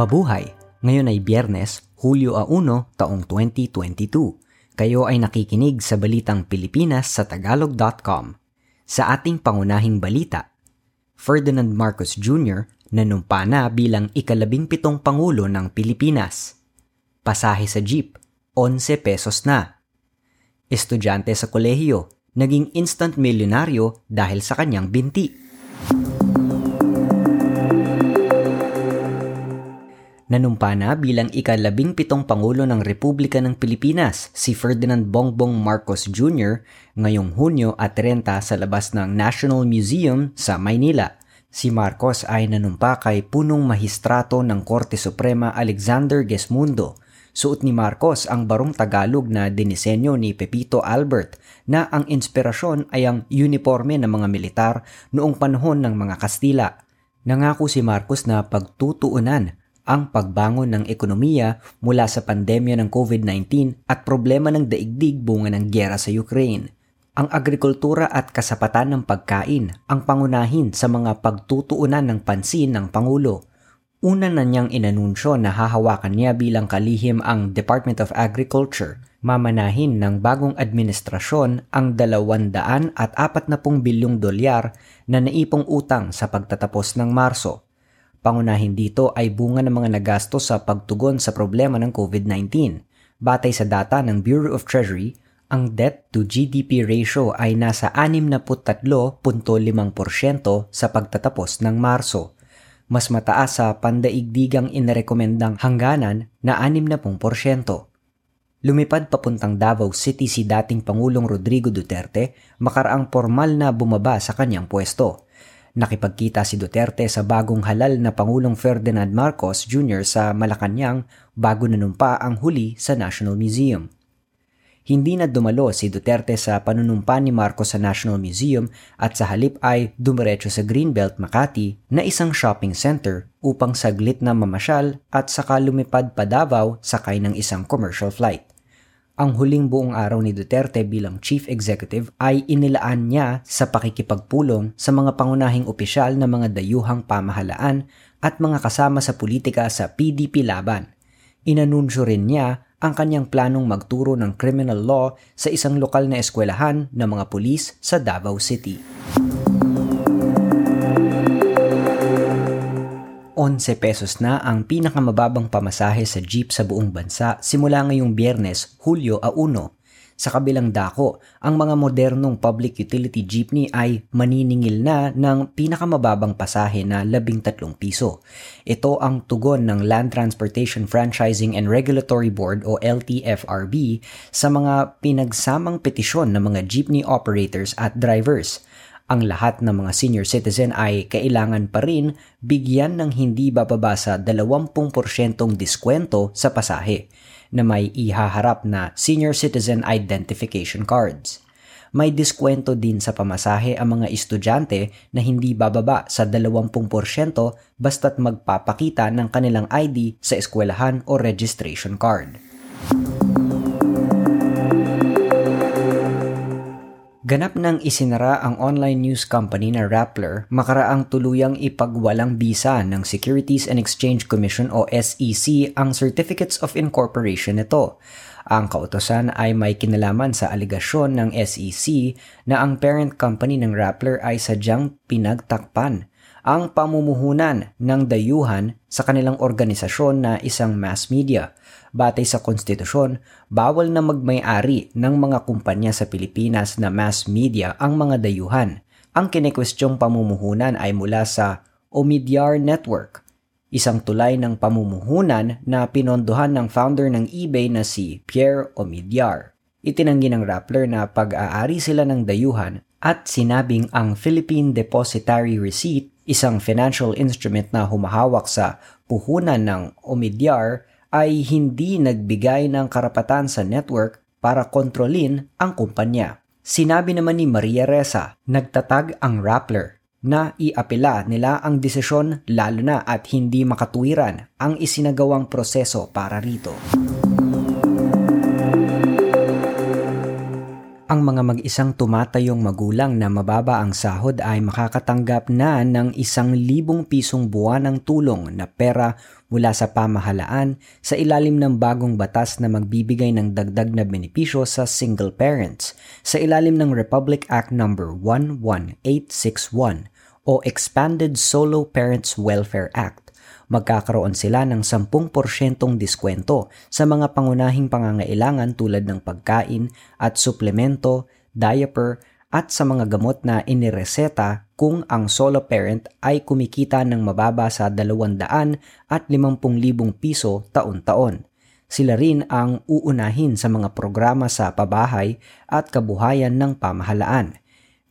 Mabuhay! Ngayon ay Biyernes, Hulyo a 1, taong 2022. Kayo ay nakikinig sa Balitang Pilipinas sa Tagalog.com. Sa ating pangunahing balita, Ferdinand Marcos Jr. nanumpa na bilang ikalabing pitong Pangulo ng Pilipinas. Pasahe sa jeep, 11 pesos na. Estudyante sa kolehiyo, naging instant milyonaryo dahil sa kanyang binti. Nanumpa na bilang ikalabing pitong Pangulo ng Republika ng Pilipinas si Ferdinand Bongbong Marcos Jr. ngayong Hunyo at 30 sa labas ng National Museum sa Maynila. Si Marcos ay nanumpa kay punong mahistrato ng Korte Suprema Alexander Gesmundo. Suot ni Marcos ang barong Tagalog na dinisenyo ni Pepito Albert na ang inspirasyon ay ang uniforme ng mga militar noong panahon ng mga Kastila. Nangako si Marcos na pagtutuunan ang pagbangon ng ekonomiya mula sa pandemya ng COVID-19 at problema ng daigdig bunga ng gyera sa Ukraine. Ang agrikultura at kasapatan ng pagkain ang pangunahin sa mga pagtutuunan ng pansin ng Pangulo. Una na niyang inanunsyo na hahawakan niya bilang kalihim ang Department of Agriculture. Mamanahin ng bagong administrasyon ang 200 at 40 bilyong dolyar na naipong utang sa pagtatapos ng Marso Pangunahin dito ay bunga ng mga nagastos sa pagtugon sa problema ng COVID-19. Batay sa data ng Bureau of Treasury, ang debt to GDP ratio ay nasa 63.5% sa pagtatapos ng Marso. Mas mataas sa pandaigdigang inarekomendang hangganan na 60%. Lumipad papuntang Davao City si dating Pangulong Rodrigo Duterte makaraang formal na bumaba sa kanyang pwesto. Nakipagkita si Duterte sa bagong halal na Pangulong Ferdinand Marcos Jr. sa Malacanang bago nanumpa ang huli sa National Museum. Hindi na dumalo si Duterte sa panunumpa ni Marcos sa National Museum at sa halip ay dumiretso sa Greenbelt Makati na isang shopping center upang saglit na mamasyal at saka lumipad pa Davao sakay ng isang commercial flight. Ang huling buong araw ni Duterte bilang chief executive ay inilaan niya sa pakikipagpulong sa mga pangunahing opisyal na mga dayuhang pamahalaan at mga kasama sa politika sa PDP laban. Inanunsyo rin niya ang kanyang planong magturo ng criminal law sa isang lokal na eskwelahan ng mga pulis sa Davao City. 11 pesos na ang pinakamababang pamasahe sa jeep sa buong bansa simula ngayong biyernes, Hulyo a 1. Sa kabilang dako, ang mga modernong public utility jeepney ay maniningil na ng pinakamababang pasahe na 13 piso. Ito ang tugon ng Land Transportation Franchising and Regulatory Board o LTFRB sa mga pinagsamang petisyon ng mga jeepney operators at drivers ang lahat ng mga senior citizen ay kailangan pa rin bigyan ng hindi bababa sa 20% diskwento sa pasahe na may ihaharap na senior citizen identification cards. May diskwento din sa pamasahe ang mga estudyante na hindi bababa sa 20% basta't magpapakita ng kanilang ID sa eskwelahan o registration card. Ganap nang isinara ang online news company na Rappler makaraang tuluyang ipagwalang bisa ng Securities and Exchange Commission o SEC ang Certificates of Incorporation nito. Ang kautosan ay may kinalaman sa aligasyon ng SEC na ang parent company ng Rappler ay sadyang pinagtakpan ang pamumuhunan ng dayuhan sa kanilang organisasyon na isang mass media – Batay sa konstitusyon, bawal na magmay-ari ng mga kumpanya sa Pilipinas na mass media ang mga dayuhan. Ang kinekwestiyong pamumuhunan ay mula sa Omidyar Network, isang tulay ng pamumuhunan na pinondohan ng founder ng eBay na si Pierre Omidyar. Itinanggi ng Rappler na pag-aari sila ng dayuhan at sinabing ang Philippine Depositary Receipt, isang financial instrument na humahawak sa puhunan ng Omidyar, ay hindi nagbigay ng karapatan sa network para kontrolin ang kumpanya. Sinabi naman ni Maria Reza, nagtatag ang Rappler na iapela nila ang desisyon lalo na at hindi makatuwiran ang isinagawang proseso para rito. Ang mga mag-isang tumatayong magulang na mababa ang sahod ay makakatanggap na ng isang libong pisong buwan ng tulong na pera mula sa pamahalaan sa ilalim ng bagong batas na magbibigay ng dagdag na benepisyo sa single parents sa ilalim ng Republic Act No. 11861 o Expanded Solo Parents Welfare Act magkakaroon sila ng 10% diskwento sa mga pangunahing pangangailangan tulad ng pagkain at suplemento, diaper, at sa mga gamot na inireseta kung ang solo parent ay kumikita ng mababa sa 200 at 50,000 piso taon-taon. Sila rin ang uunahin sa mga programa sa pabahay at kabuhayan ng pamahalaan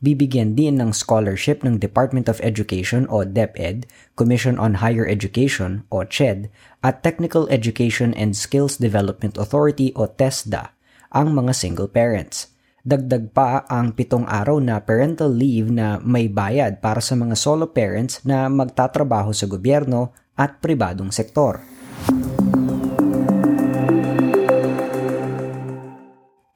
bibigyan din ng scholarship ng Department of Education o DepEd, Commission on Higher Education o CHED, at Technical Education and Skills Development Authority o TESDA ang mga single parents. Dagdag pa ang pitong araw na parental leave na may bayad para sa mga solo parents na magtatrabaho sa gobyerno at pribadong sektor.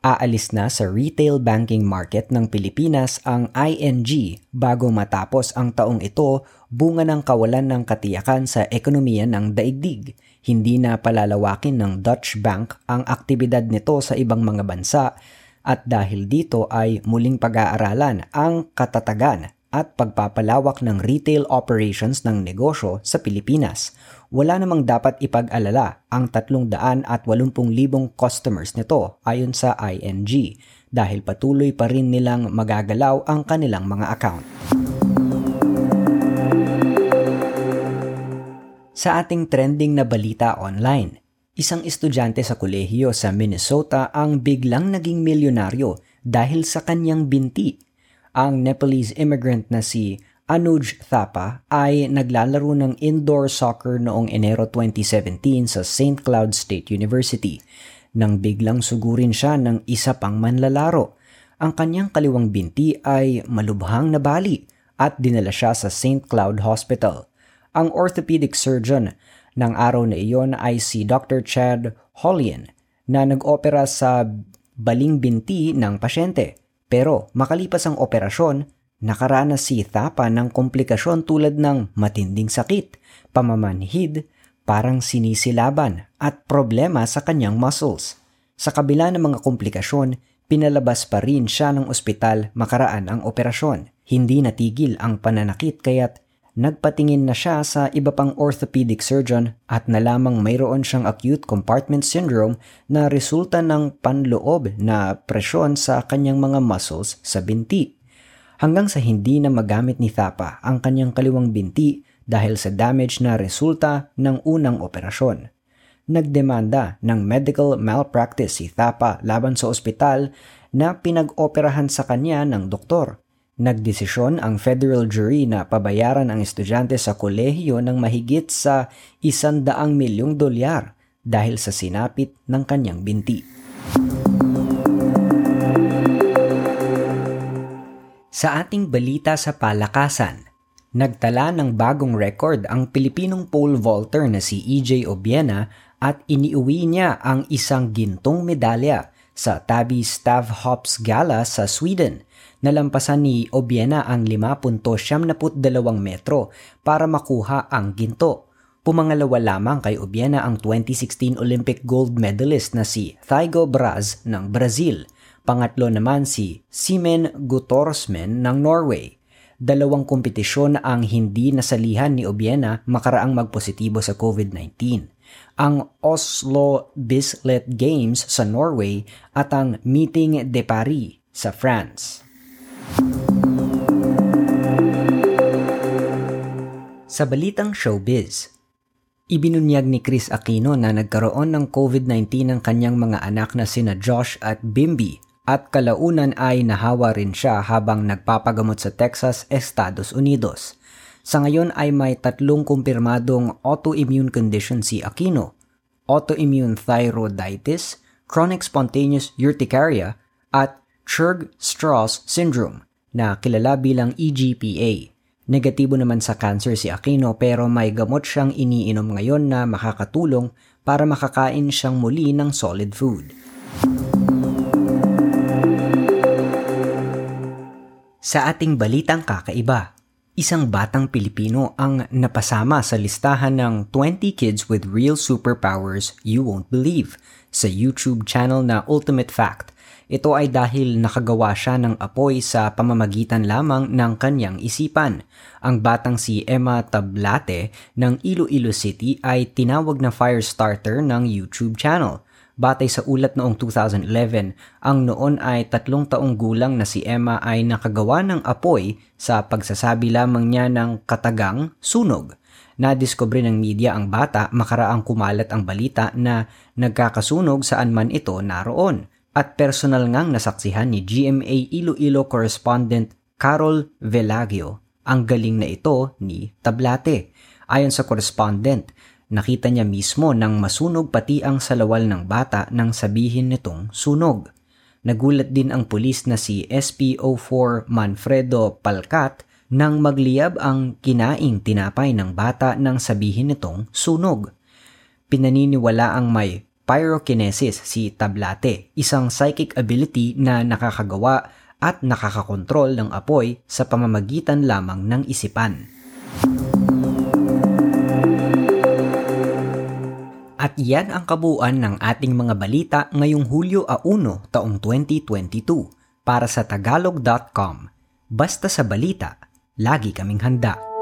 Aalis na sa retail banking market ng Pilipinas ang ING bago matapos ang taong ito bunga ng kawalan ng katiyakan sa ekonomiya ng daigdig. Hindi na palalawakin ng Dutch Bank ang aktibidad nito sa ibang mga bansa at dahil dito ay muling pag-aaralan ang katatagan at pagpapalawak ng retail operations ng negosyo sa Pilipinas. Wala namang dapat ipag-alala ang 380,000 customers nito ayon sa ING dahil patuloy pa rin nilang magagalaw ang kanilang mga account. Sa ating trending na balita online, isang estudyante sa kolehiyo sa Minnesota ang biglang naging milyonaryo dahil sa kanyang binti ang Nepalese immigrant na si Anuj Thapa ay naglalaro ng indoor soccer noong Enero 2017 sa St. Cloud State University nang biglang sugurin siya ng isa pang manlalaro. Ang kanyang kaliwang binti ay malubhang nabali at dinala siya sa St. Cloud Hospital. Ang orthopedic surgeon ng araw na iyon ay si Dr. Chad Hollian na nag-opera sa baling binti ng pasyente. Pero makalipas ang operasyon, nakaranas si Thapa ng komplikasyon tulad ng matinding sakit, pamamanhid, parang sinisilaban at problema sa kanyang muscles. Sa kabila ng mga komplikasyon, pinalabas pa rin siya ng ospital makaraan ang operasyon. Hindi natigil ang pananakit kaya't Nagpatingin na siya sa iba pang orthopedic surgeon at nalamang mayroon siyang acute compartment syndrome na resulta ng panloob na presyon sa kanyang mga muscles sa binti. Hanggang sa hindi na magamit ni Thapa ang kanyang kaliwang binti dahil sa damage na resulta ng unang operasyon. Nagdemanda ng medical malpractice si Thapa laban sa ospital na pinag-operahan sa kanya ng doktor Nagdesisyon ang federal jury na pabayaran ang estudyante sa kolehiyo ng mahigit sa isandaang milyong dolyar dahil sa sinapit ng kanyang binti. Sa ating balita sa palakasan, nagtala ng bagong record ang Pilipinong pole vaulter na si EJ Obiena at iniuwi niya ang isang gintong medalya sa Tabi Stav Hops Gala sa Sweden nalampasan ni Obiena ang 5.72 metro para makuha ang ginto. Pumangalawa lamang kay Obiena ang 2016 Olympic gold medalist na si Thygo Braz ng Brazil. Pangatlo naman si Simen Gutorsmen ng Norway. Dalawang kompetisyon ang hindi nasalihan ni Obiena makaraang magpositibo sa COVID-19 ang Oslo Bislett Games sa Norway at ang Meeting de Paris sa France. Sa balitang showbiz, ibinunyag ni Chris Aquino na nagkaroon ng COVID-19 ang kanyang mga anak na sina Josh at Bimby at kalaunan ay nahawa rin siya habang nagpapagamot sa Texas, Estados Unidos. Sa ngayon ay may tatlong kumpirmadong autoimmune condition si Aquino, autoimmune thyroiditis, chronic spontaneous urticaria, at Churg-Strauss syndrome na kilala bilang EGPA. Negatibo naman sa cancer si Aquino pero may gamot siyang iniinom ngayon na makakatulong para makakain siyang muli ng solid food. Sa ating balitang kakaiba, isang batang Pilipino ang napasama sa listahan ng 20 Kids with Real Superpowers You Won't Believe sa YouTube channel na Ultimate Fact. Ito ay dahil nakagawa siya ng apoy sa pamamagitan lamang ng kanyang isipan. Ang batang si Emma Tablate ng Iloilo City ay tinawag na fire starter ng YouTube channel. Batay sa ulat noong 2011, ang noon ay tatlong taong gulang na si Emma ay nakagawa ng apoy sa pagsasabi lamang niya ng katagang sunog. Nadiskubre ng media ang bata makaraang kumalat ang balita na nagkakasunog saan man ito naroon at personal ngang nasaksihan ni GMA Iloilo correspondent Carol Velagio ang galing na ito ni Tablate. Ayon sa correspondent, Nakita niya mismo nang masunog pati ang salawal ng bata nang sabihin nitong sunog. Nagulat din ang pulis na si SPO4 Manfredo Palcat nang magliyab ang kinaing tinapay ng bata nang sabihin nitong sunog. Pinaniniwala ang may pyrokinesis si Tablate, isang psychic ability na nakakagawa at nakakakontrol ng apoy sa pamamagitan lamang ng isipan. At yan ang kabuuan ng ating mga balita ngayong Hulyo a 1 taong 2022 para sa tagalog.com. Basta sa balita, lagi kaming handa.